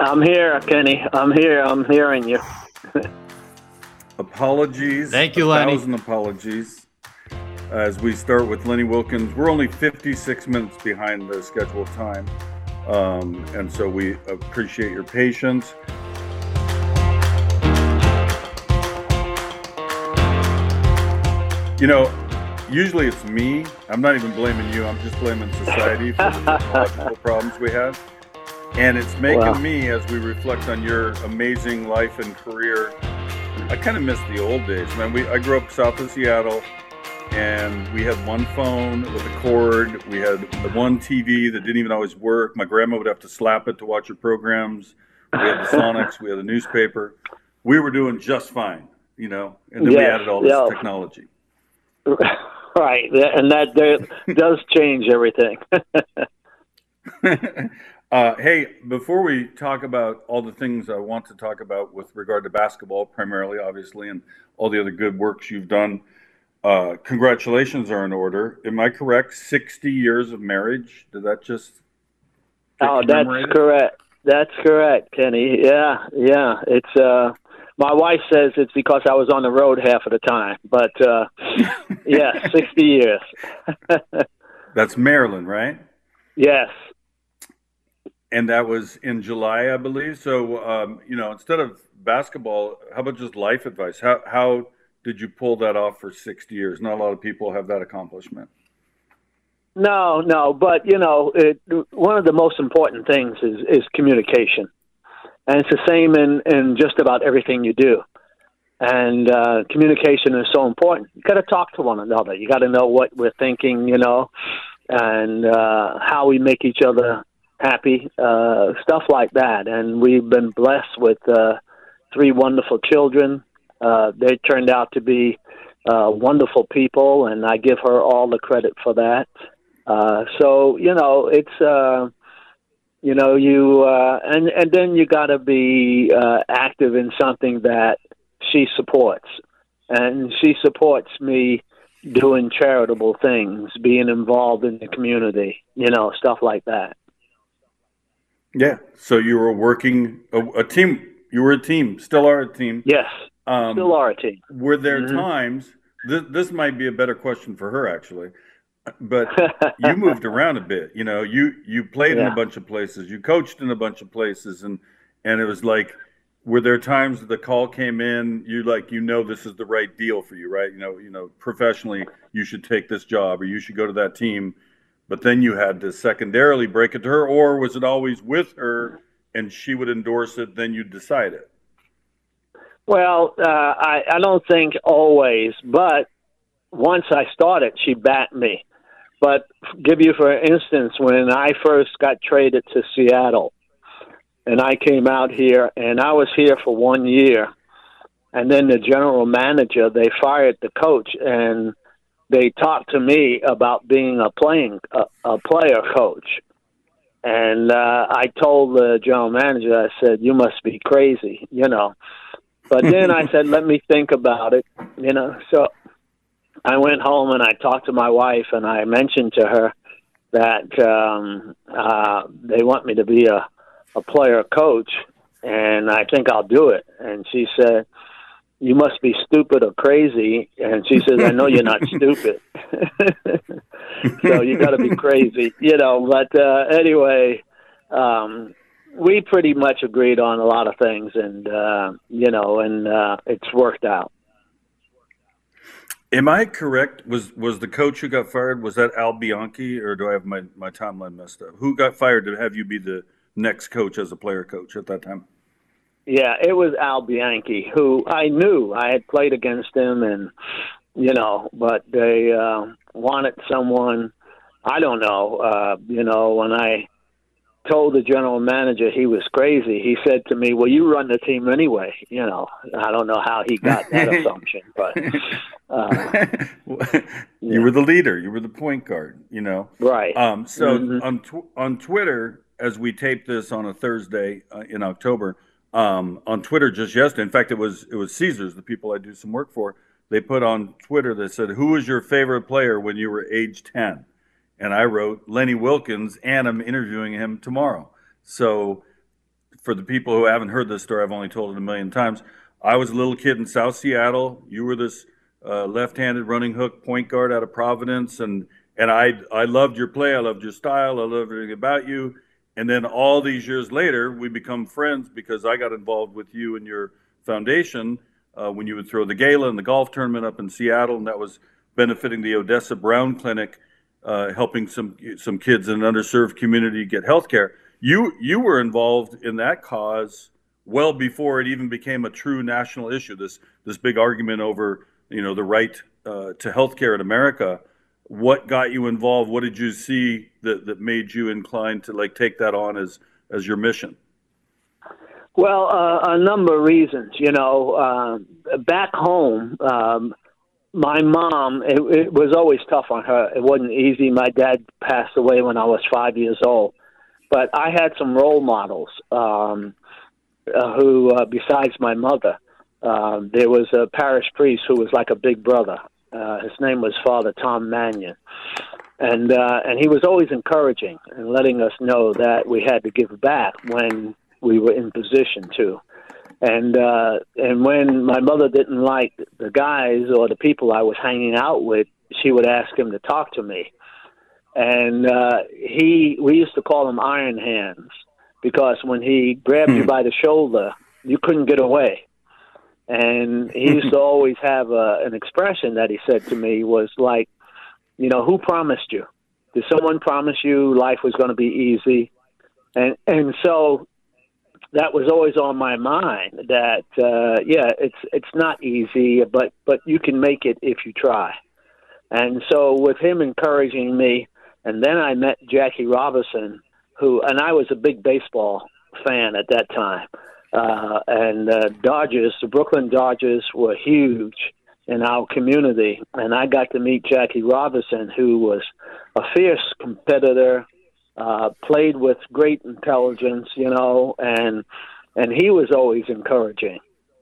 I'm here, Kenny. I'm here. I'm hearing you. Apologies. Thank you, a Lenny. thousand apologies. As we start with Lenny Wilkens, we're only 56 minutes behind the scheduled time. Um, and so we appreciate your patience. You know, usually it's me. I'm not even blaming you. I'm just blaming society for the technological problems we have. And it's making Wow. me, as we reflect on your amazing life and career, I kind of miss the old days, man. We I grew up south of Seattle, and we had one phone with a cord. We had the one TV that didn't even always work. My grandma would have to slap it to watch her programs. We had the Sonics. we had a newspaper. We were doing just fine, you know. And then we added all this yeah. technology. right, and that, that does change everything. uh, hey, before we talk about all the things I want to talk about with regard to basketball, primarily, obviously, and all the other good works you've done, uh, congratulations are in order. Am I correct? 60 years of marriage? Did that just. oh, that's correct. That's correct, Kenny. Yeah, yeah. It's uh, my wife says it's because I was on the road half of the time, but uh, yeah, sixty years. That's Marilyn, right? yes. And that was in July, I believe. So, um, you know, instead of basketball, how about just life advice? How, how did you pull that off for 60 years? Not a lot of people have that accomplishment. No, no, but you know, it, one of the most important things is is communication, and it's the same in in just about everything you do. And uh, communication is so important. You got to talk to one another. You got to know what we're thinking, you know, and uh, how we make each other happy, uh, stuff like that. And we've been blessed with uh, three wonderful children. Uh, they turned out to be uh, wonderful people, and I give her all the credit for that. Uh, so you know, it's uh, you know you uh, and and then you got to be uh, active in something that she supports, and she supports me doing charitable things, being involved in the community, you know, stuff like that. Yeah. So you were working a, a team. You were a team. Still are a team. Yes, Um, still are a team. Were there Mhm. times? Th- this might be a better question for her, actually. But you moved around a bit. You know, you you played in a bunch of places. You coached in a bunch of places, and and it was like, were there times that the call came in? You like, you know, this is the right deal for you, right? You know, you know, professionally, you should take this job, or you should go to that team. But then you had to secondarily break it to her, or was it always with her, and she would endorse it? Then you'd decide it. Well, uh, I, I don't think always, but once I started, she backed me. But give you for instance, when I first got traded to Seattle, and I came out here, and I was here for one year, and then the general manager they fired the coach, and they talked to me about being a playing a, a player coach. And uh, I told the general manager, I said, "You must be crazy," you know. But then I said, let me think about it, you know. So I went home and I talked to my wife and I mentioned to her that um, uh, they want me to be a, a player coach and I think I'll do it. And she said, you must be stupid or crazy. And she says, I know you're not stupid. so you got to be crazy, you know. But uh, anyway, um, we pretty much agreed on a lot of things, and uh, you know, and uh, it's worked out. Am I correct? Was was the coach who got fired? Was that Al Bianchi, or do I have my my timeline messed up? Who got fired to have you be the next coach as a player coach at that time? Yeah, it was Al Bianchi, who I knew I had played against him, and you know, but they uh, wanted someone. I don't know. Uh, you know, when I told the general manager he was crazy. He said to me, "Well, you run the team anyway." You know, I don't know how he got that assumption, but uh, you were the leader. You were the point guard. You know, right? Um, so mm-hmm. on tw- on Twitter, as we tape this on a Thursday uh, in October, um, on Twitter just yesterday. In fact, it was it was Caesars, the people I do some work for. They put on Twitter. They said, "Who was your favorite player when you were age 10? and I wrote Lenny Wilkens, and I'm interviewing him tomorrow. So, for the people who haven't heard this story, I've only told it a million times. I was a little kid in South Seattle. You were this uh, left-handed running hook point guard out of Providence, and and I I loved your play. I loved your style. I loved everything about you. And then all these years later, we become friends because I got involved with you and your foundation uh, when you would throw the gala and the golf tournament up in Seattle, and that was benefiting the Odessa Brown Clinic uh, helping some some kids in an underserved community get health care. You you were involved in that cause well before it even became a true national issue. This this big argument over you know the right uh, to health care in America. What got you involved? What did you see that, that made you inclined to like take that on as as your mission? Well, uh, a number of reasons. You know, uh, back home, um, my mom, it, it was always tough on her. It wasn't easy. My dad passed away when I was five years old, but I had some role models um, uh, who, uh, besides my mother, uh, there was a parish priest who was like a big brother. Uh, his name was Father Tom Mannion, and uh, and he was always encouraging and letting us know that we had to give back when we were in position to and uh and when my mother didn't like the guys or the people I was hanging out with, she would ask him to talk to me. And uh he we used to call him iron hands because when he grabbed you hmm. by the shoulder, you couldn't get away. And he used to always have a, an expression that he said to me was like, you know, who promised you? Did someone promise you life was going to be easy? And and so that was always on my mind that uh yeah it's it's not easy but but you can make it if you try and so with him encouraging me and then I met Jackie Robinson who and I was a big baseball fan at that time uh and uh Dodgers the Brooklyn Dodgers were huge in our community and I got to meet Jackie Robinson who was a fierce competitor uh, played with great intelligence, you know, and and he was always encouraging.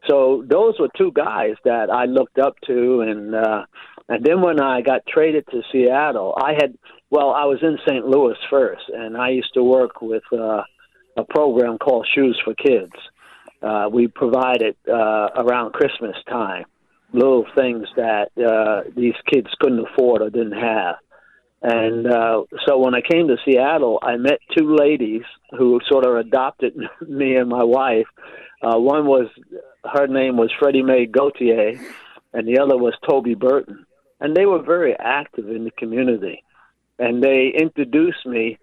So those were two guys that I looked up to, and uh, and then when I got traded to Seattle, I had well, I was in St. Louis first, and I used to work with uh, a program called Shoes for Kids. Uh, we provided uh, around Christmas time little things that uh, these kids couldn't afford or didn't have. And uh, so when I came to Seattle, I met two ladies who sort of adopted me and my wife. Uh, one was her name was Freddie Mae Gautier, and the other was Toby Burton. And they were very active in the community. And they introduced me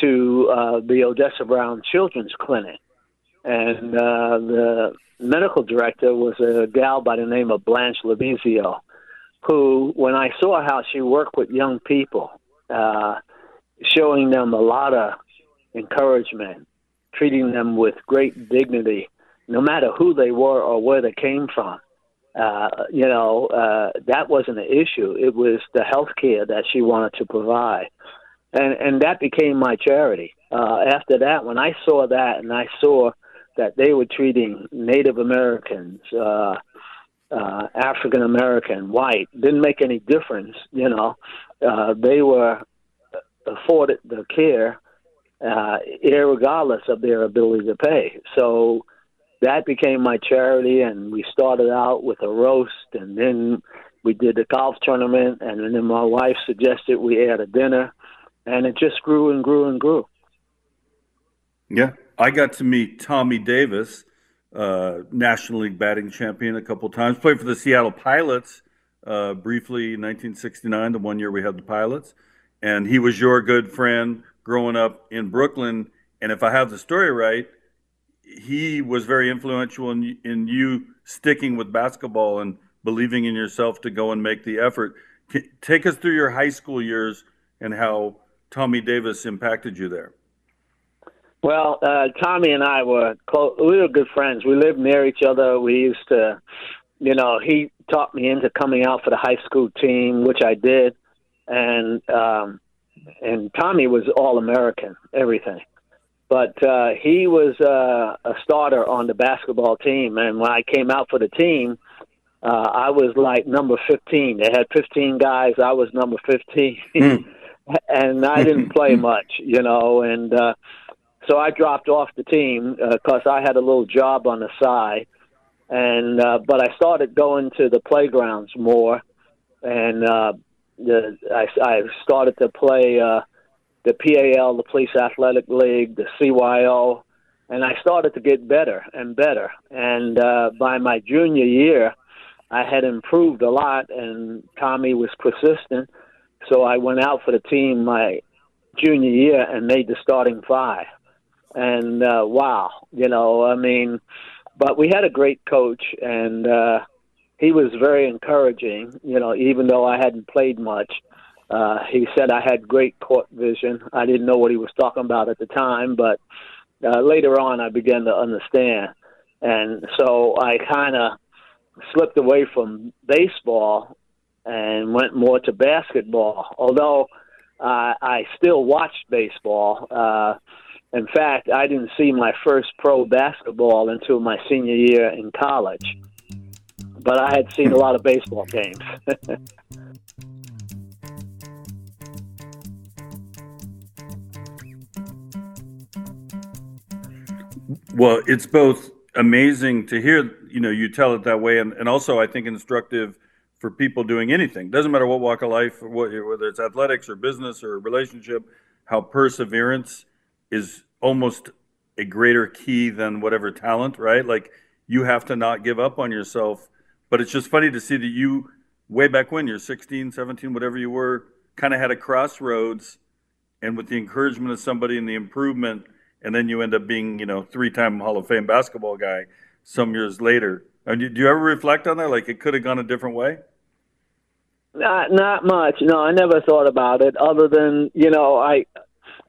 to uh, the Odessa Brown Children's Clinic. And uh, the medical director was a gal by the name of Blanche Lavizzo who, when I saw how she worked with young people, uh, showing them a lot of encouragement, treating them with great dignity, no matter who they were or where they came from. Uh, you know, uh, that wasn't an issue. It was the health care that she wanted to provide. And, and that became my charity. Uh, after that, when I saw that and I saw that they were treating Native Americans, uh, uh, African American, white, didn't make any difference. You know, uh, they were afforded the care, uh, regardless of their ability to pay. So that became my charity, and we started out with a roast, and then we did the golf tournament, and then my wife suggested we had a dinner, and it just grew and grew and grew. Yeah, I got to meet Tommy Davis uh, National League batting champion a couple times. Played for the Seattle Pilots uh, briefly in 1969, the one year we had the pilots. And he was your good friend growing up in Brooklyn. And if I have the story right, he was very influential in, in you sticking with basketball and believing in yourself to go and make the effort. Take us through your high school years and how Tommy Davis impacted you there. Well, uh, Tommy and I were close, we were good friends. We lived near each other. We used to, you know, he talked me into coming out for the high school team, which I did, and um, and Tommy was all American, everything. But uh, he was uh, a starter on the basketball team, and when I came out for the team, uh, I was like number 15. They had 15 guys. I was number 15. Mm. and I didn't play much, you know, and uh, so I dropped off the team because uh, I had a little job on the side, and uh, but I started going to the playgrounds more, and uh, the, I, I started to play uh, the PAL, the Police Athletic League, the CYO, and I started to get better and better. And uh, by my junior year, I had improved a lot, and Tommy was persistent. So I went out for the team my junior year and made the starting five. And uh, wow, you know, I mean, but we had a great coach, and uh, he was very encouraging. You know, even though I hadn't played much, uh, he said I had great court vision. I didn't know what he was talking about at the time, but uh, later on I began to understand. And so I kind of slipped away from baseball and went more to basketball. Although uh, I still watched baseball. Uh, in fact, I didn't see my first pro basketball until my senior year in college. But I had seen a lot of baseball games. well, it's both amazing to hear, you know, you tell it that way, and, and also I think instructive for people doing anything. Doesn't matter what walk of life, whether it's athletics or business or relationship, how perseverance is almost a greater key than whatever talent, right? Like you have to not give up on yourself. But it's just funny to see that you, way back when you're 16, 17, whatever you were, kind of had a crossroads. And with the encouragement of somebody and the improvement, and then you end up being, you know, three time Hall of Fame basketball guy some years later. And do you ever reflect on that? Like it could have gone a different way? Not not much. No, I never thought about it. Other than you know, I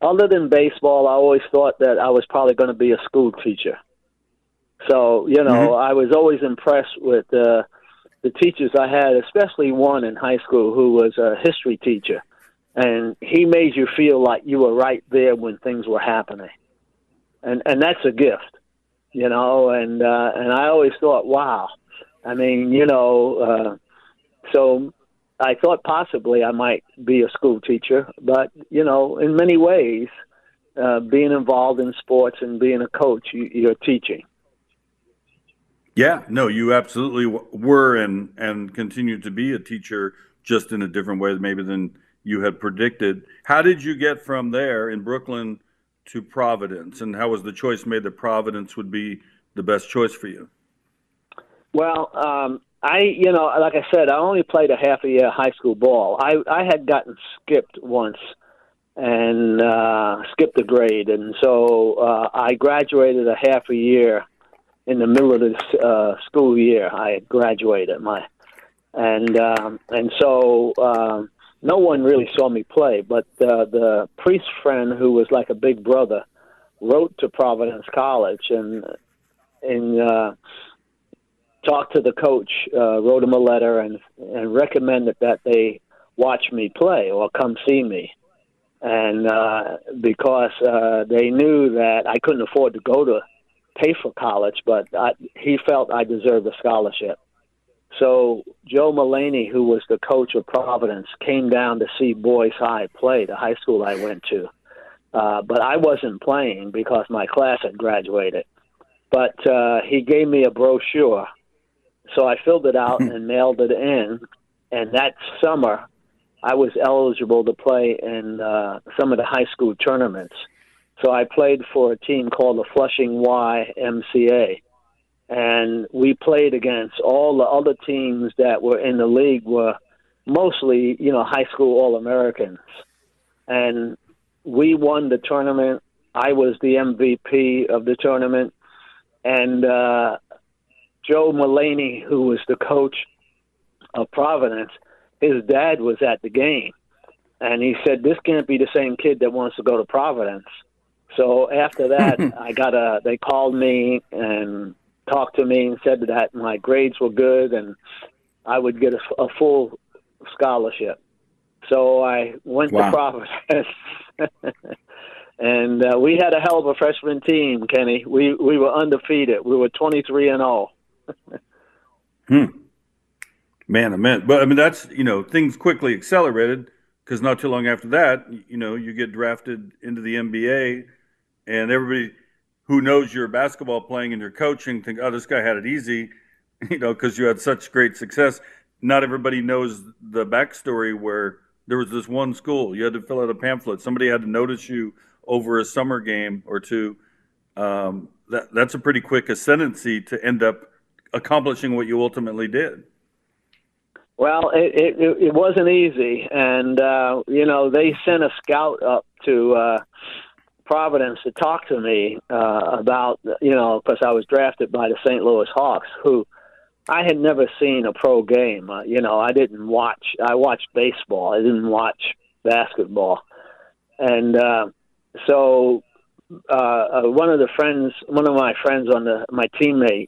other than baseball, I always thought that I was probably going to be a school teacher. So you know, mm-hmm. I was always impressed with uh, the teachers I had, especially one in high school who was a history teacher, and he made you feel like you were right there when things were happening, and and that's a gift, you know. And uh, and I always thought, wow, I mean, you know, uh, so I thought possibly I might be a school teacher, but you know, in many ways, uh, being involved in sports and being a coach, you, you're teaching. Yeah, no, you absolutely were and and continue to be a teacher, just in a different way maybe than you had predicted. How did you get from there in Brooklyn to Providence, and how was the choice made that Providence would be the best choice for you? Well, um, I, you know, like I said, I only played a half a year high school ball. I I had gotten skipped once and uh, skipped a grade, and so uh, I graduated a half a year in the middle of the uh, school year. I graduated my, and um, and so uh, no one really saw me play. But uh, the priest friend, who was like a big brother, wrote to Providence College and and. Uh, talked to the coach, uh, wrote him a letter, and and recommended that they watch me play or come see me, and uh, because uh, they knew that I couldn't afford to go to pay for college, but I, he felt I deserved a scholarship. So Joe Mullaney, who was the coach of Providence, came down to see Boys High play, the high school I went to. Uh, but I wasn't playing because my class had graduated. But uh, he gave me a brochure so I filled it out and mailed it in. And that summer, I was eligible to play in uh, some of the high school tournaments. So I played for a team called the Flushing Y MCA. and we played against all the other teams that were in the league were mostly you know high school all Americans, and we won the tournament. I was the MVP of the tournament, and uh, Joe Mullaney, who was the coach of Providence, his dad was at the game, and he said, "This can't be the same kid that wants to go to Providence." So after that, I got a. They called me and talked to me and said that my grades were good and I would get a, a full scholarship. So I went wow. to Providence. and uh, we had a hell of a freshman team, Kenny. We we were undefeated. We were 23 and 0. hmm. Man, I mean, but I mean that's you know things quickly accelerated because not too long after that, you know, you get drafted into the NBA, and everybody who knows you're basketball playing and you're coaching think, oh, this guy had it easy, you know, because you had such great success. Not everybody knows the backstory where there was this one school you had to fill out a pamphlet. Somebody had to notice you over a summer game or two. Um, that that's a pretty quick ascendancy to end up accomplishing what you ultimately did. Well, it it, it wasn't easy, and uh, you know they sent a scout up to. Uh, Providence to talk to me uh, about, you know, because I was drafted by the St. Louis Hawks, who I had never seen a pro game. Uh, you know, I didn't watch. I watched baseball. I didn't watch basketball, and uh, so uh, uh, one of the friends, one of my friends on the my teammate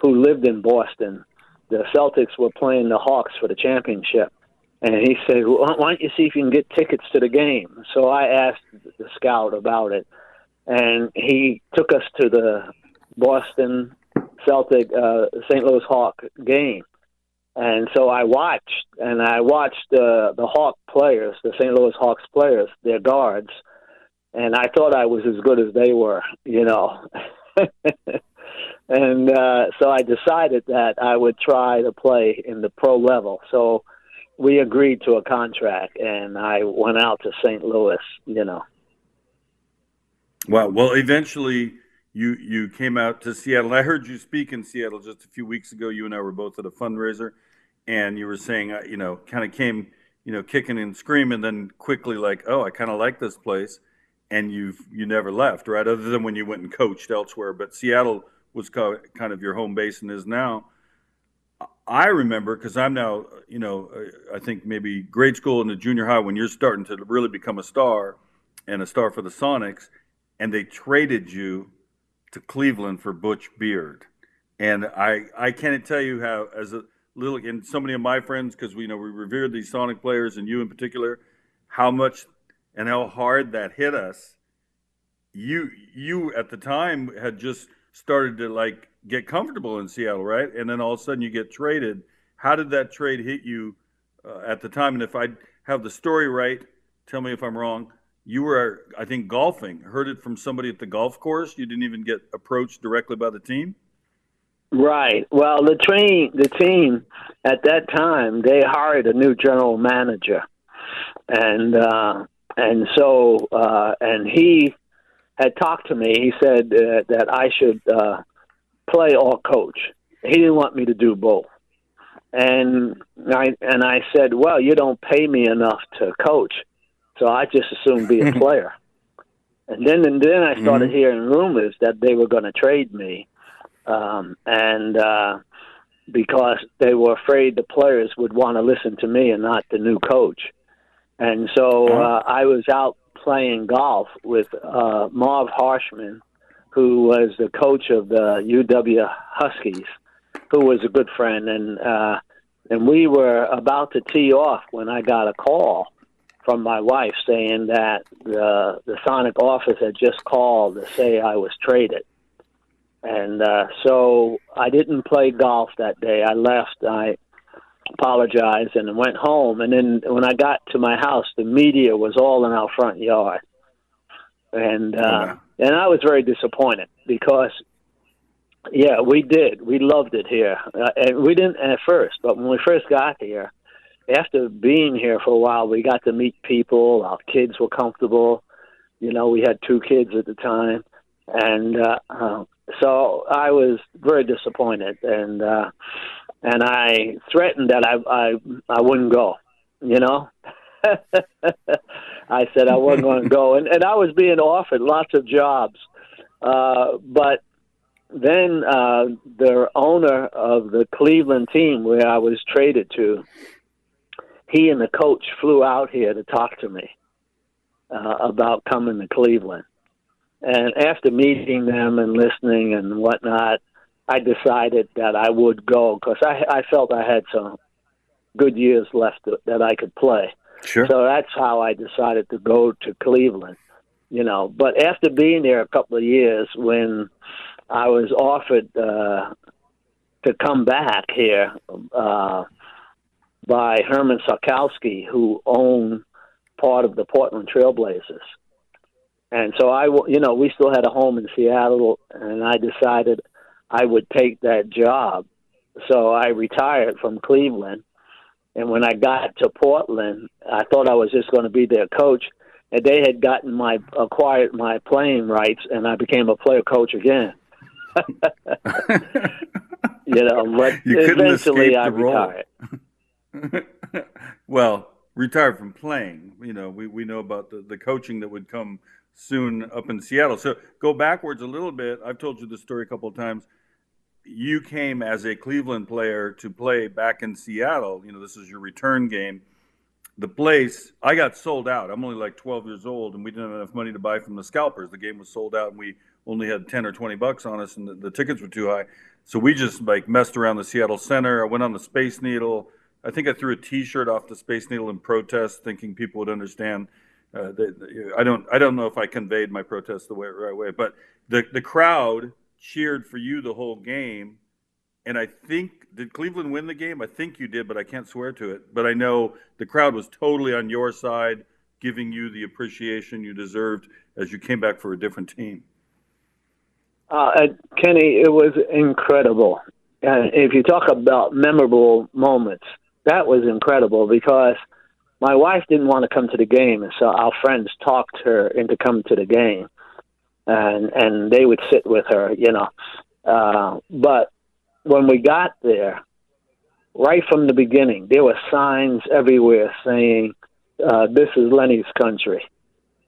who lived in Boston, the Celtics were playing the Hawks for the championship, and he said, well, "Why don't you see if you can get tickets to the game?" So I asked the scout about it, and he took us to the Boston Celtic uh, St. Louis Hawk game. And so I watched, and I watched uh, the Hawk players, the St. Louis Hawks players, their guards, and I thought I was as good as they were, you know. and uh, so I decided that I would try to play in the pro level. So we agreed to a contract, and I went out to St. Louis. You know. Wow. Well, eventually you you came out to Seattle. I heard you speak in Seattle just a few weeks ago. You and I were both at a fundraiser, and you were saying, uh, you know, kind of came, you know, kicking and screaming, then quickly like, oh, I kind of like this place, and you've you never left, right? Other than when you went and coached elsewhere, but Seattle was kind of your home base and is now. I remember because I'm now, you know, uh, I think maybe grade school and the junior high when you're starting to really become a star and a star for the Sonics, and they traded you to Cleveland for Butch Beard. And I, I can't tell you how, as a little, and so many of my friends, because we you know we revered these Sonic players and you in particular, how much and how hard that hit us. You, you at the time had just started to like get comfortable in Seattle, right? And then all of a sudden you get traded. How did that trade hit you uh, at the time? And if I have the story right, tell me if I'm wrong. You were, I think, golfing. Heard it from somebody at the golf course. You didn't even get approached directly by the team. Right. Well, the train, the team at that time, they hired a new general manager, and uh, and so uh, and he had talked to me. He said uh, that I should uh, play or coach. He didn't want me to do both. And I and I said, "Well, you don't pay me enough to coach, so I just assume be a player." and then and then I started mm-hmm. hearing rumors that they were going to trade me, um, and uh, because they were afraid the players would want to listen to me and not the new coach. And so uh, I was out playing golf with uh, Marv Harshman, who was the coach of the UW Huskies, who was a good friend, and uh, and we were about to tee off when I got a call from my wife saying that the the Sonic office had just called to say I was traded. And uh, so I didn't play golf that day. I left. I apologized and went home. And then when I got to my house, the media was all in our front yard, and uh, and I was very disappointed because, yeah, we did. We loved it here, uh, and we didn't at first, but when we first got here, after being here for a while, we got to meet people. Our kids were comfortable. You know, we had two kids at the time, and uh, uh, So I was very disappointed, and uh, and I threatened that I I I wouldn't go. You know, I said I wasn't going to go, and and I was being offered lots of jobs, uh, but then uh, the owner of the Cleveland team where I was traded to, he and the coach flew out here to talk to me uh, about coming to Cleveland. And after meeting them and listening and whatnot, I decided that I would go because I, I felt I had some good years left that I could play. Sure. So that's how I decided to go to Cleveland. You know, but after being there a couple of years, when I was offered uh, to come back here uh, by Herman Sarkowsky, who owned part of the Portland Trailblazers. And so I, you know, we still had a home in Seattle, and I decided I would take that job. So I retired from Cleveland, and when I got to Portland, I thought I was just going to be their coach, and they had gotten my acquired my playing rights, and I became a player coach again. you know, but you eventually I retired. well, retired from playing. You know, we, we know about the, the coaching that would come soon up in Seattle. So go backwards a little bit. I've told you the story a couple of times. You came as a Cleveland player to play back in Seattle. You know, this is your return game. The place, I got sold out. I'm only like 12 years old, and we didn't have enough money to buy from the scalpers. The game was sold out, and we only had 10 or 20 bucks on us, and the, the tickets were too high. So we just like messed around the Seattle Center. I went on the Space Needle. I think I threw a T-shirt off the Space Needle in protest, thinking people would understand. Uh, I don't. I don't know if I conveyed my protest the way, right way, but the the crowd cheered for you the whole game, and I think did Cleveland win the game? I think you did, but I can't swear to it. But I know the crowd was totally on your side, giving you the appreciation you deserved as you came back for a different team. Uh, Kenny, it was incredible. And if you talk about memorable moments, that was incredible because my wife didn't want to come to the game, and so our friends talked her into coming to the game, and and they would sit with her, you know. Uh, but when we got there, right from the beginning, there were signs everywhere saying, uh, "This is Lenny's country,"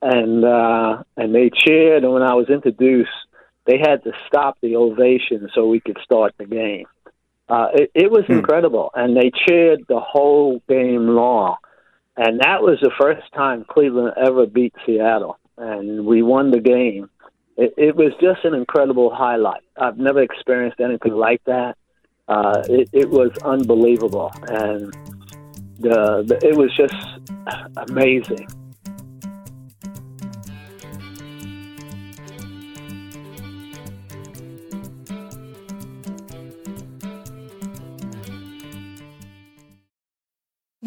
and uh, and they cheered. And when I was introduced, they had to stop the ovation so we could start the game. Uh, it, it was hmm. incredible, and they cheered the whole game long. And that was the first time Cleveland ever beat Seattle, and we won the game. It, it was just an incredible highlight. I've never experienced anything like that. Uh, it, it was unbelievable, and the, the it was just amazing.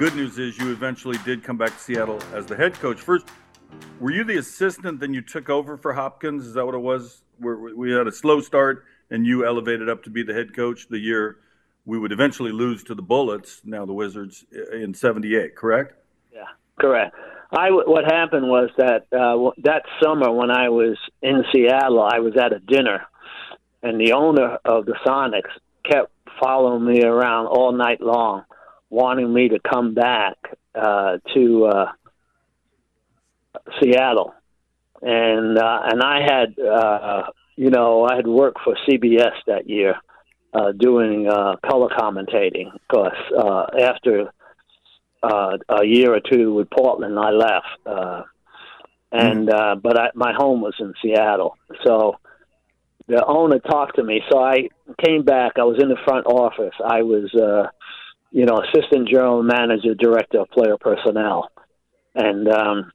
Good news is you eventually did come back to Seattle as the head coach. First, were you the assistant, then you took over for Hopkins? Is that what it was? Where we had a slow start and you elevated up to be the head coach the year we would eventually lose to the Bullets, now the Wizards, in '78. Correct? Yeah, correct. I what happened was that uh, that summer when I was in Seattle, I was at a dinner, and the owner of the Sonics kept following me around all night long wanting me to come back uh, to uh, Seattle, and uh, and I had uh, you know I had worked for CBS that year uh, doing uh, color commentating because uh, after uh, a year or two with Portland I left, uh, and mm. uh, but I, my home was in Seattle, so the owner talked to me. So I came back. I was in the front office. I was. Uh, you know, assistant general manager, director of player personnel, and um,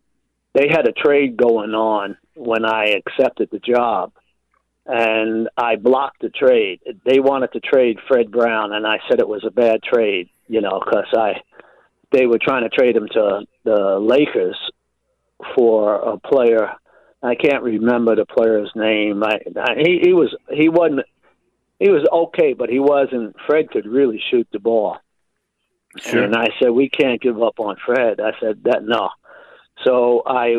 they had a trade going on when I accepted the job, and I blocked the trade. They wanted to trade Fred Brown, and I said it was a bad trade, you know, because I they were trying to trade him to the Lakers for a player. I can't remember the player's name. I, I, he he was he wasn't he was okay, but he wasn't. Fred could really shoot the ball. Sure. And I said, we can't give up on Fred. I said that no. So I,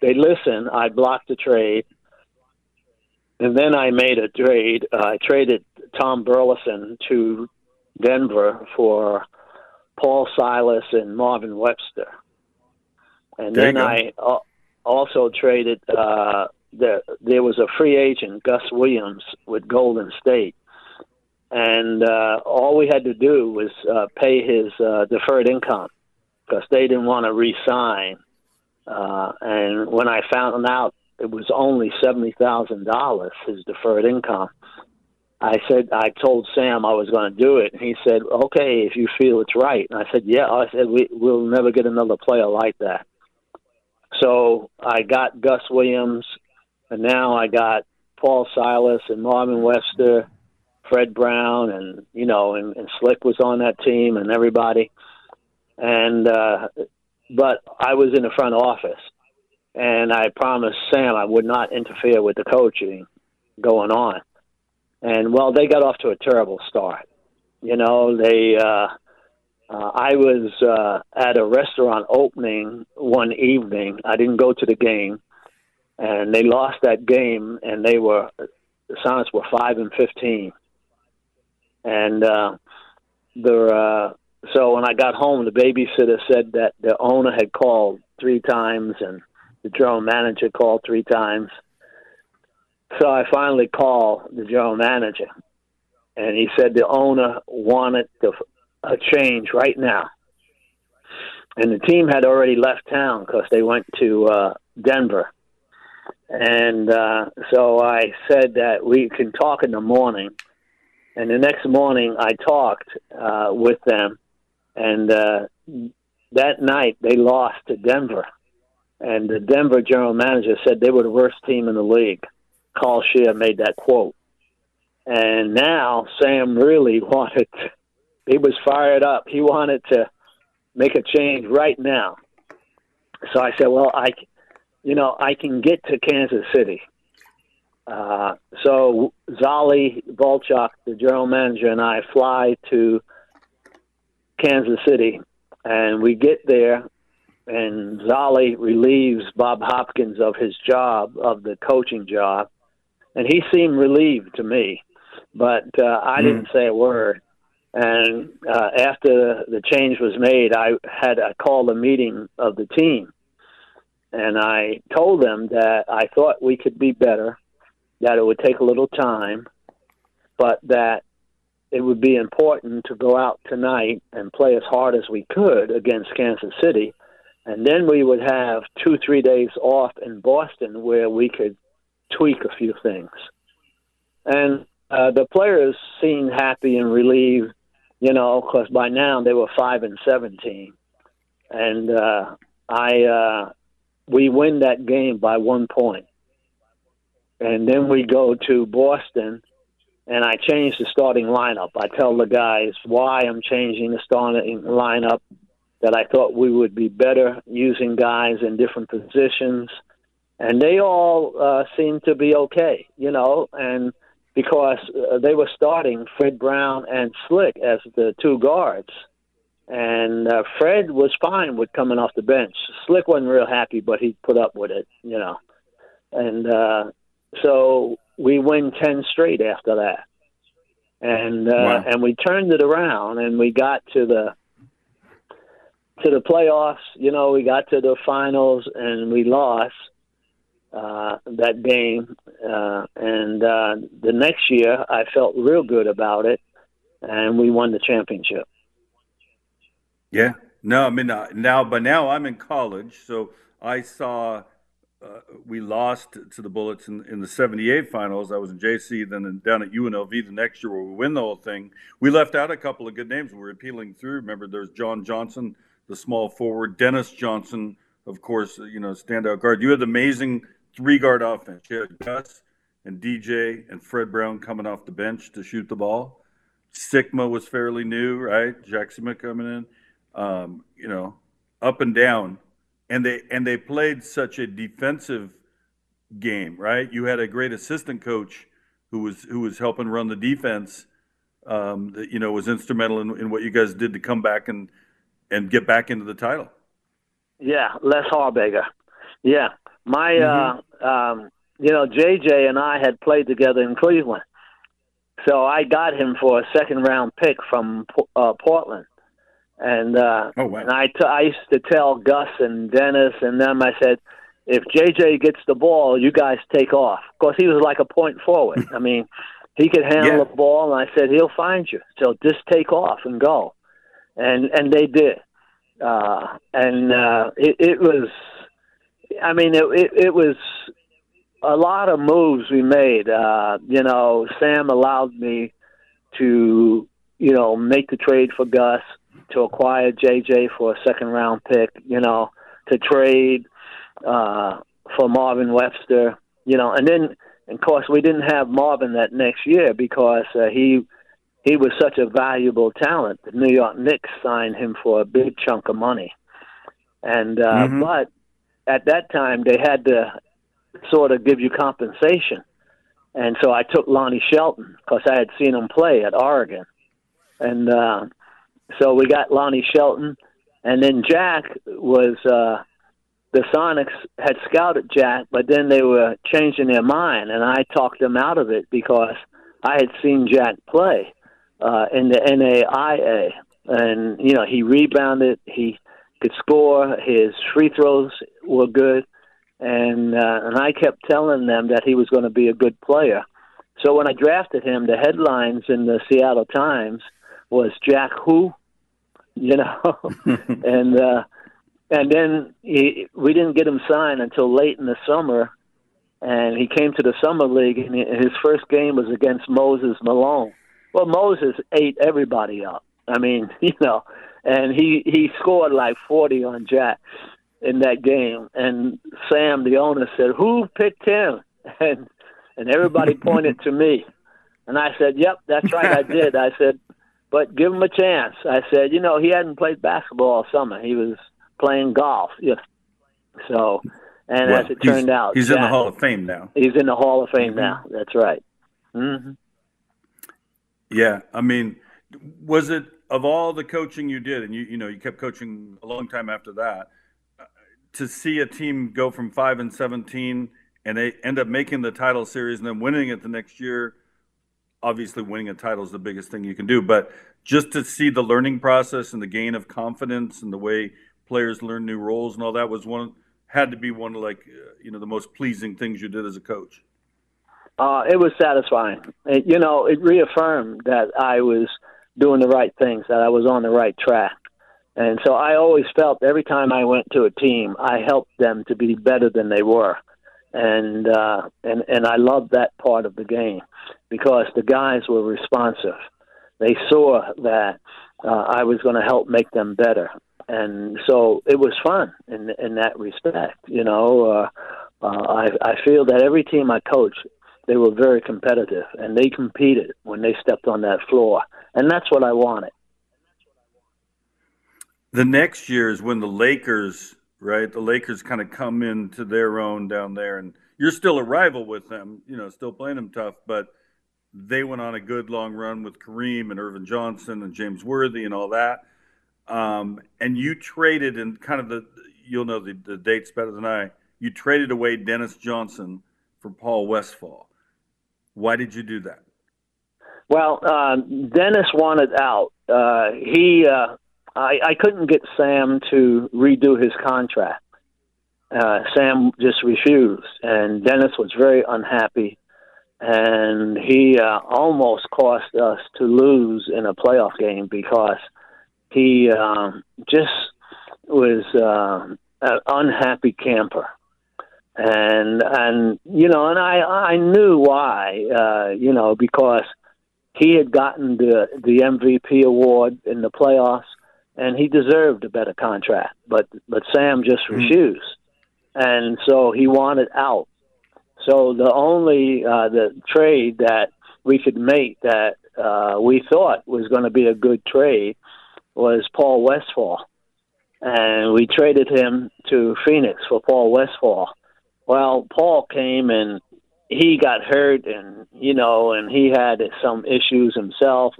they listened. I blocked the trade, and then I made a trade. Uh, I traded Tom Burleson to Denver for Paul Silas and Marvin Webster, and there then I uh, also traded. Uh, there, there was a free agent, Gus Williams, with Golden State and uh, all we had to do was uh, pay his uh, deferred income because they didn't want to re-sign. Uh, and when I found out it was only seventy thousand dollars, his deferred income, I said I told Sam I was going to do it. And he said, "Okay, if you feel it's right." And I said, "Yeah." I said, we, "We'll never get another player like that." So I got Gus Williams, and now I got Paul Silas and Marvin Webster Fred Brown and you know and, and Slick was on that team and everybody. And uh but I was in the front office and I promised Sam I would not interfere with the coaching going on. And well they got off to a terrible start. You know they uh uh, I was uh, at a restaurant opening one evening. I didn't go to the game, and they lost that game, and they were the Sonics were five and fifteen and uh, the uh, so when I got home, the babysitter said that the owner had called three times and the general manager called three times. So I finally called the general manager, and he said the owner wanted to, a change right now. And the team had already left town because they went to uh, Denver. And uh, so I said that we can talk in the morning and the next morning, I talked uh, with them, and uh, that night they lost to Denver. And the Denver general manager said they were the worst team in the league. Carl Scheer made that quote. And now Sam really wanted, to, he was fired up. He wanted to make a change right now. So I said, well, I, you know, I can get to Kansas City. Uh, so Zollie Volchok, the general manager, and I fly to Kansas City, and we get there, and Zolly relieves Bob Hopkins of his job, of the coaching job, and he seemed relieved to me, but uh, I mm. didn't say a word. And uh, after the change was made, I had I called a meeting of the team, and I told them that I thought we could be better that it would take a little time, but that it would be important to go out tonight and play as hard as we could against Kansas City. And then we would have two, three days off in Boston where we could tweak a few things. And uh, the players seemed happy and relieved, you know, because by now they were five and seventeen, and uh, I uh, we win that game by one point and then we go to Boston, and I change the starting lineup. I tell the guys why I'm changing the starting lineup. That I thought we would be better using guys in different positions, and they all uh, seem to be okay, you know, and because uh, they were starting Fred Brown and Slick as the two guards. And uh, Fred was fine with coming off the bench. Slick wasn't real happy, but he put up with it, you know. And uh, so we win ten straight after that, and uh, wow. and we turned it around, and we got to the to the playoffs. You know, we got to the finals, and we lost uh, that game. Uh, and uh, the next year, I felt real good about it, and we won the championship. Yeah. No, I mean uh, now, but now I'm in college, so I saw uh, we lost to the Bullets in, in the 78 finals. I was in JC, then down at UNLV the next year where we win the whole thing. We left out a couple of good names. We were peeling through. Remember, there's John Johnson, the small forward, Dennis Johnson, of course, you know, standout guard. You had amazing three guard offense. You had Gus and DJ and Fred Brown coming off the bench to shoot the ball. Sikma was fairly new, right? Jack Sikma coming in. Um, you know, up and down and they and they played such a defensive game, right? You had a great assistant coach who was who was helping run the defense. Um, that you know was instrumental in, in what you guys did to come back and and get back into the title. Yeah, Les Habegger. Yeah, my mm-hmm. uh, um, you know JJ and I had played together in Cleveland, so I got him for a second round pick from uh, Portland. And uh, oh, wow. and I, t- I used to tell Gus and Dennis and them, I said, if JJ gets the ball, you guys take off. Of course, he was like a point forward. I mean, he could handle yeah. the ball, and I said he'll find you. So just take off and go, and and they did. Uh, and uh, it, it was, I mean, it, it it was a lot of moves we made. Uh, you know, Sam allowed me to, you know, make the trade for Gus to acquire JJ for a second round pick, you know, to trade uh, for Marvin Webster, you know, and then of course we didn't have Marvin that next year because uh, he he was such a valuable talent. The New York Knicks signed him for a big chunk of money, and uh, mm-hmm. but at that time they had to sort of give you compensation, and so I took Lonnie Shelton because I had seen him play at Oregon, and uh, so we got Lonnie Shelton, and then Jack was uh, the Sonics had scouted Jack, but then they were changing their mind, and I talked them out of it because I had seen Jack play uh, in the NAIA, and you know he rebounded, he could score, his free throws were good, and uh, and I kept telling them that he was going to be a good player. So when I drafted him, the headlines in the Seattle Times was Jack who, you know, and uh, and then he, we didn't get him signed until late in the summer, and he came to the summer league, and his first game was against Moses Malone. Well, Moses ate everybody up. I mean, you know, and he he scored like forty on Jack in that game. And Sam, the owner, said, "Who picked him?" And and everybody pointed to me. And I said, "Yep, that's right, I did." I said, but give him a chance. I said, you know, he hadn't played basketball all summer. He was playing golf. Yeah. So, and well, as it turned out, he's Jack, in the Hall of Fame now. He's in the Hall of Fame mm-hmm. now. That's right. Mm-hmm. Yeah, I mean, was it of all the coaching you did, and you you know you kept coaching a long time after that, uh, to see a team go from five and seventeen and they end up making the title series and then winning it the next year obviously winning a title is the biggest thing you can do, but just to see the learning process and the gain of confidence and the way players learn new roles and all that was one had to be one of like uh, you know the most pleasing things you did as a coach. Uh, it was satisfying. It, you know, it reaffirmed that I was doing the right things, that I was on the right track. And so I always felt every time I went to a team, I helped them to be better than they were and uh, and and I loved that part of the game because the guys were responsive. They saw that uh, I was going to help make them better, and so it was fun in in that respect. You know, uh, uh, I I feel that every team I coached, they were very competitive and they competed when they stepped on that floor, and that's what I wanted. The next year is when the Lakers right? The Lakers kind of come into their own down there, and you're still a rival with them, you know, still playing them tough, but they went on a good long run with Kareem and Earvin Johnson and James Worthy and all that. Um, and you traded and kind of the, you'll know the, the dates better than I, you traded away Dennis Johnson for Paul Westphal. Why did you do that? Well, uh, Dennis wanted out. Uh, he uh, I, I couldn't get Sam to redo his contract. Uh, Sam just refused, and Dennis was very unhappy, and he uh, almost cost us to lose in a playoff game because he um, just was uh, an unhappy camper. and and you know, and I I knew why, uh, you know, because he had gotten the the MVP award in the playoffs, and he deserved a better contract, but but Sam just mm-hmm. refused, and so he wanted out. So the only uh, the trade that we could make that uh, we thought was going to be a good trade was Paul Westphal, and we traded him to Phoenix for Paul Westphal. Well, Paul came and he got hurt, and you know, and he had some issues himself,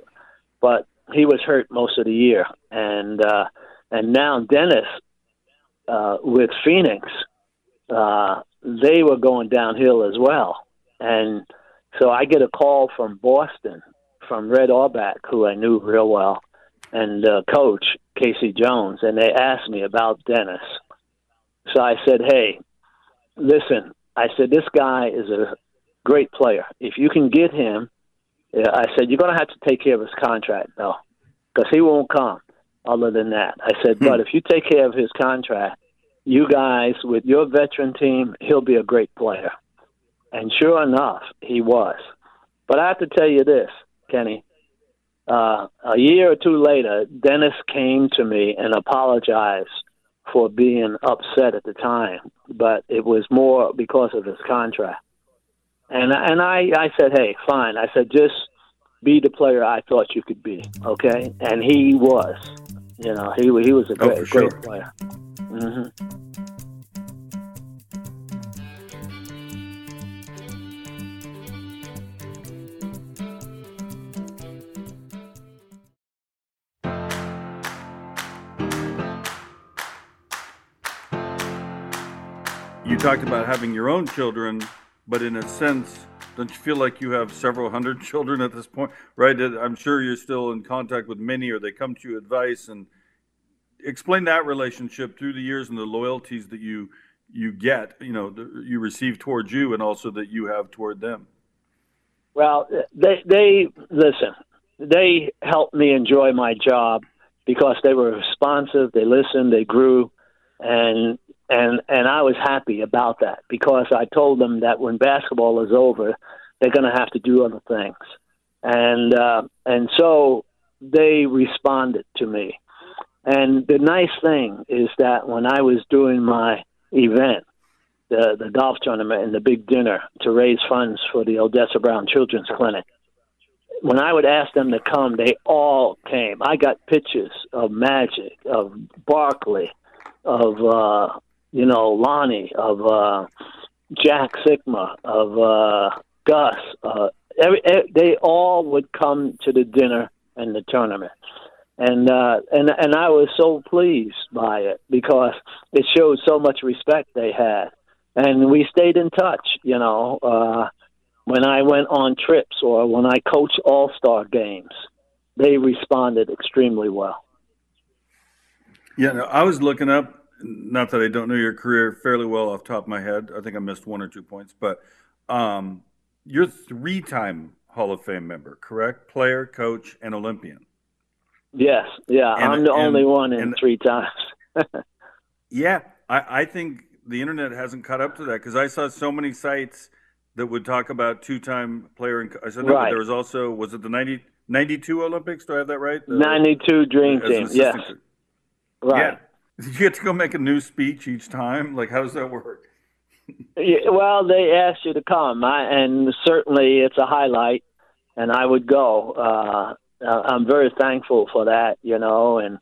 but he was hurt most of the year, and uh, and now Dennis uh, with Phoenix, uh, they were going downhill as well, and so I get a call from Boston from Red Auerbach, who I knew real well, and uh, coach K.C. Jones, and they asked me about Dennis. So I said, "Hey, listen." I said, "This guy is a great player. If you can get him, I said you're going to have to take care of his contract, though, because he won't come. Other than that, I said, hmm. but if you take care of his contract, you guys with your veteran team, he'll be a great player." And sure enough, he was. But I have to tell you this, Kenny. Uh, a year or two later, Dennis came to me and apologized for being upset at the time, but it was more because of his contract. And and I I said, hey, fine. I said just be the player I thought you could be, okay? And he was. You know, he he was a oh, great, sure. great player. Mm-hmm. you talked about having your own children, but in a sense, don't you feel like you have several hundred children at this point? Right? I'm sure you're still in contact with many, or they come to you advice and explain that relationship through the years and the loyalties that you you get, you know, you receive towards you, and also that you have toward them. Well, they they listen. They helped me enjoy my job because they were responsive. They listened. They grew, and and and I was happy about that because I told them that when basketball is over, they're going to have to do other things, and uh, and so they responded to me. And the nice thing is that when I was doing my event, the the golf tournament and the big dinner to raise funds for the Odessa Brown Children's Clinic, when I would ask them to come, they all came. I got pictures of Magic, of Barkley, of uh, you know, Lonnie, of uh, Jack Sikma, of uh, Gus. Uh, every, every, they all would come to the dinner and the tournament. And uh, and and I was so pleased by it because it showed so much respect they had, and we stayed in touch. You know, uh, when I went on trips or when I coached All Star games, they responded extremely well. Yeah, no, I was looking up not that I don't know your career fairly well off top of my head. I think I missed one or two points, but um, you're three-time Hall of Fame member, correct? Player, coach, and Olympian. Yes, yeah. And, I'm the and, only one in and, three times. yeah, I, I think the internet hasn't caught up to that because I saw so many sites that would talk about two-time player. And I said no, right. but there was also was it the 90, 92 Olympics? Do I have that right? The, 92 Dream Team. Yes. Right. Yeah. Did you get to go make a new speech each time? Like, how does that work? yeah, well, they asked you to come, I, and certainly it's a highlight, and I would go. Uh, I'm very thankful for that, you know, and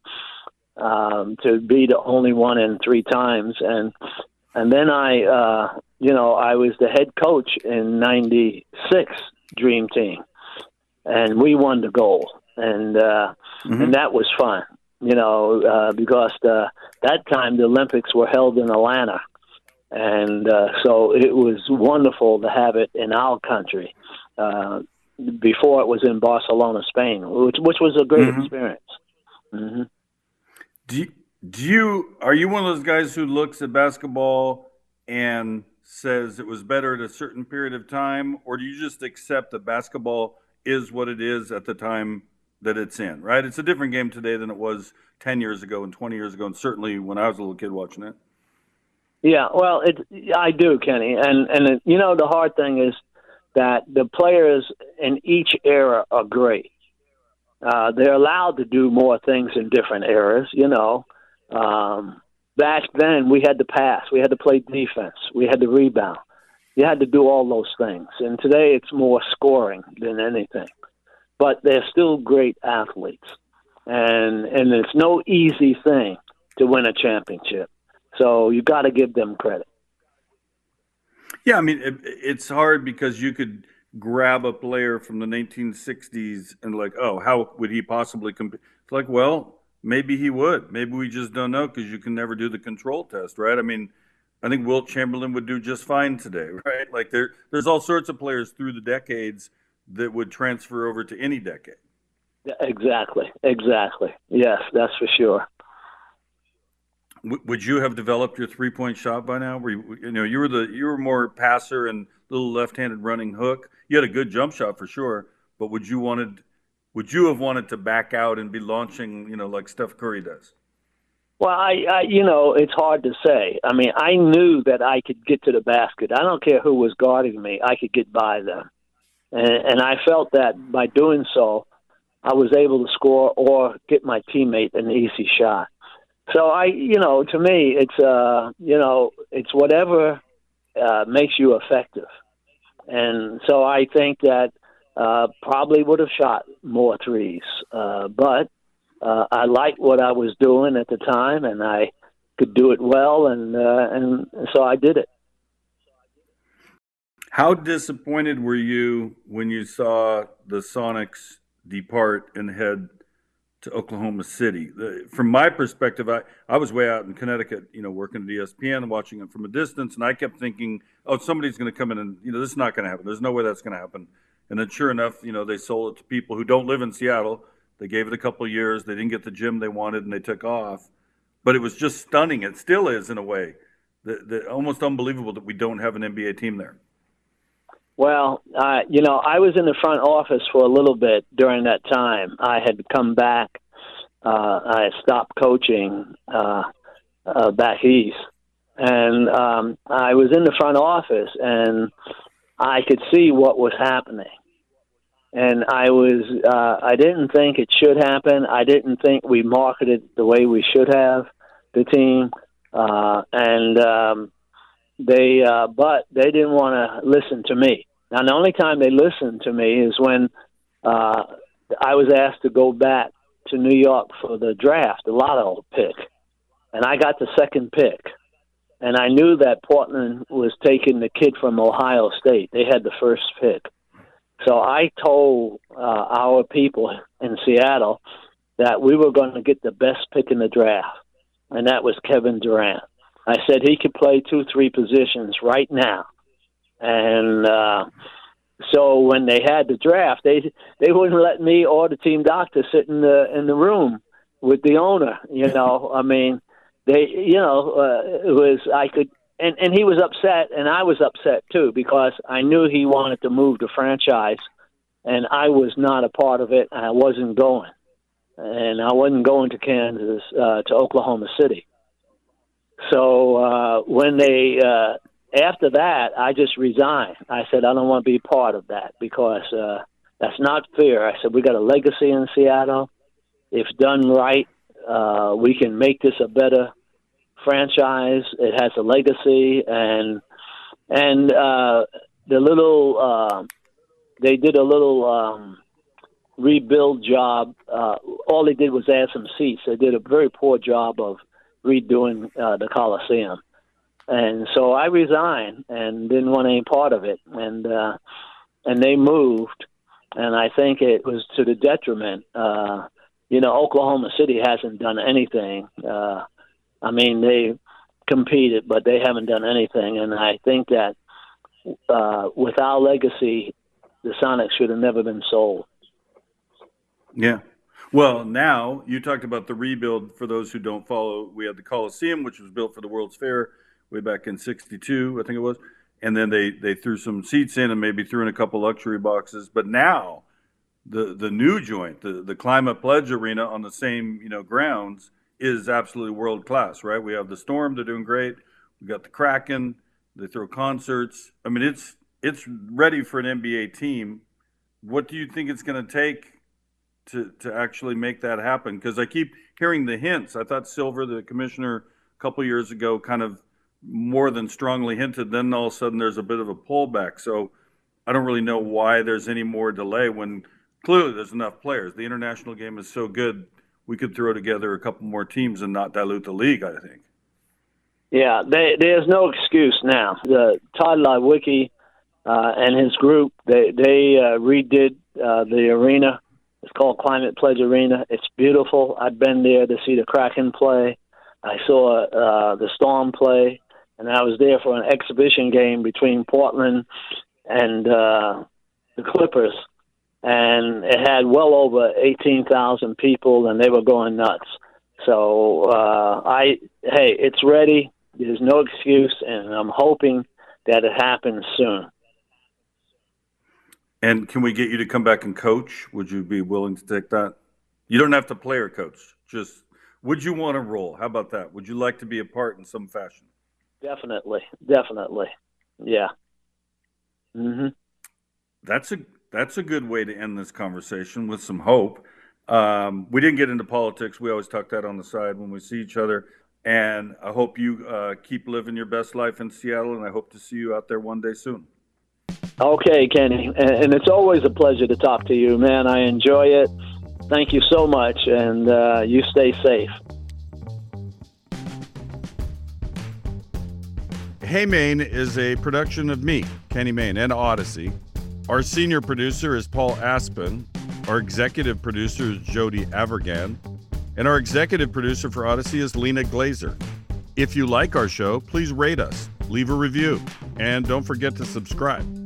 um, to be the only one in three times, and and then I, uh, you know, I was the head coach in '96 Dream Team, and we won the gold, and uh, mm-hmm. and that was fun you know, uh, because the, that time the Olympics were held in Atlanta. And uh, so it was wonderful to have it in our country uh, before it was in Barcelona, Spain, which, which was a great mm-hmm. experience. Mm-hmm. Do, you, do you, are you one of those guys who looks at basketball and says it was better at a certain period of time, or do you just accept that basketball is what it is at the time that it's in, right? It's a different game today than it was 10 years ago and 20 years ago, and certainly when I was a little kid watching it. Yeah, well, it I do, Kenny, and and it, you know the hard thing is that the players in each era are great. Uh, they're allowed to do more things in different eras. You know, um, back then we had to pass, we had to play defense, we had to rebound. You had to do all those things, and today it's more scoring than anything. But they're still great athletes, and and it's no easy thing to win a championship. So you got to give them credit. Yeah, I mean it, it's hard because you could grab a player from the 1960s and like, oh, how would he possibly compete? It's like, well, maybe he would. Maybe we just don't know because you can never do the control test, right? I mean, I think Wilt Chamberlain would do just fine today, right? Like there, there's all sorts of players through the decades that would transfer over to any decade. Exactly, exactly. Yes, that's for sure would you have developed your three point shot by now? Were you, you know you were the you were more passer and little left handed running hook. You had a good jump shot for sure, but would you wanted would you have wanted to back out and be launching you know like Steph Curry does? Well, I, I you know it's hard to say. I mean, I knew that I could get to the basket. I don't care who was guarding me. I could get by them, and, and I felt that by doing so, I was able to score or get my teammate an easy shot. So I, you know, to me, it's uh, you know, it's whatever uh, makes you effective, and so I think that uh, probably would have shot more threes, uh, but uh, I liked what I was doing at the time, and I could do it well, and uh, and so I did it. How disappointed were you when you saw the Sonics depart and head to Oklahoma City. The, from my perspective, I, I was way out in Connecticut, you know, working at ESPN, watching it from a distance, and I kept thinking, oh, somebody's going to come in and, you know, this is not going to happen. There's no way that's going to happen. And then sure enough, you know, they sold it to people who don't live in Seattle. They gave it a couple years. They didn't get the gym they wanted, and they took off. But it was just stunning. It still is in a way. The, the, almost unbelievable that we don't have an NBA team there. Well, uh, you know, I was in the front office for a little bit during that time. I had come back. Uh, I stopped coaching uh, uh, back east, and um, I was in the front office, and I could see what was happening. And I was, uh, I didn't think it should happen. I didn't think we marketed the way we should have the team. Uh, and um, they, uh, but they didn't want to listen to me. Now, the only time they listened to me is when uh, I was asked to go back to New York for the draft, the lotto pick, and I got the second pick. And I knew that Portland was taking the kid from Ohio State. They had the first pick. So I told uh, our people in Seattle that we were going to get the best pick in the draft, and that was Kevin Durant. I said he could play two, three positions right now, and uh, so when they had the draft, they they wouldn't let me or the team doctor sit in the in the room with the owner. You know, I mean, they you know uh, it was I could and and he was upset and I was upset too because I knew he wanted to move the franchise, and I was not a part of it. I wasn't going, and I wasn't going to Kansas uh, to Oklahoma City. So uh, when they uh, after that, I just resigned. I said I don't want to be part of that because uh, that's not fair. I said we got a legacy in Seattle. If done right, uh, we can make this a better franchise. It has a legacy, and and uh, the little uh, they did a little um, rebuild job. Uh, all they did was add some seats. They did a very poor job of redoing uh, the Coliseum and so I resigned and didn't want any part of it. And uh, and they moved, and I think it was to the detriment. Uh, you know, Oklahoma City hasn't done anything. Uh, I mean, they competed, but they haven't done anything. And I think that uh, with our legacy, the Sonics should have never been sold. Yeah. Well, now you talked about the rebuild. For those who don't follow, we had the Coliseum, which was built for the World's Fair way back in '62, I think it was. And then they they threw some seats in and maybe threw in a couple luxury boxes. But now, the the new joint, the the Climate Pledge Arena on the same you know grounds is absolutely world class, right? We have the Storm; they're doing great. We got the Kraken. They throw concerts. I mean, it's it's ready for an NBA team. What do you think it's going to take to to actually make that happen? Because I keep hearing the hints. I thought Silver, the commissioner, a couple years ago, kind of more than strongly hinted. Then all of a sudden, there's a bit of a pullback. So I don't really know why there's any more delay when clearly there's enough players. The international game is so good, we could throw together a couple more teams and not dilute the league. I think. Yeah, they, there's no excuse now. The Tod Leiweke uh, and his group they they uh, redid uh, the arena. It's called Climate Pledge Arena. It's beautiful. I've been there to see the Kraken play. I saw uh, the Storm play, and I was there for an exhibition game between Portland and uh, the Clippers, and it had well over eighteen thousand people, and they were going nuts. So uh, I, hey, it's ready. There's no excuse, and I'm hoping that it happens soon. And can we get you to come back and coach? Would you be willing to take that? You don't have to play or coach. Just would you want to roll? How about that? Would you like to be a part in some fashion? Definitely, definitely, yeah. Mm-hmm. That's a that's a good way to end this conversation with some hope. Um, we didn't get into politics. We always talk that on the side when we see each other. And I hope you uh, keep living your best life in Seattle. And I hope to see you out there one day soon. Okay, Kenny. And it's always a pleasure to talk to you, man. I enjoy it. Thank you so much. And uh, you stay safe. Hey Mayne is a production of me, Kenny Mayne, and Audacy. Our senior producer is Paul Aspen. Our executive producer is Jody Avirgan. And our executive producer for Audacy is Lena Glazer. If you like our show, please rate us, leave a review, and don't forget to subscribe.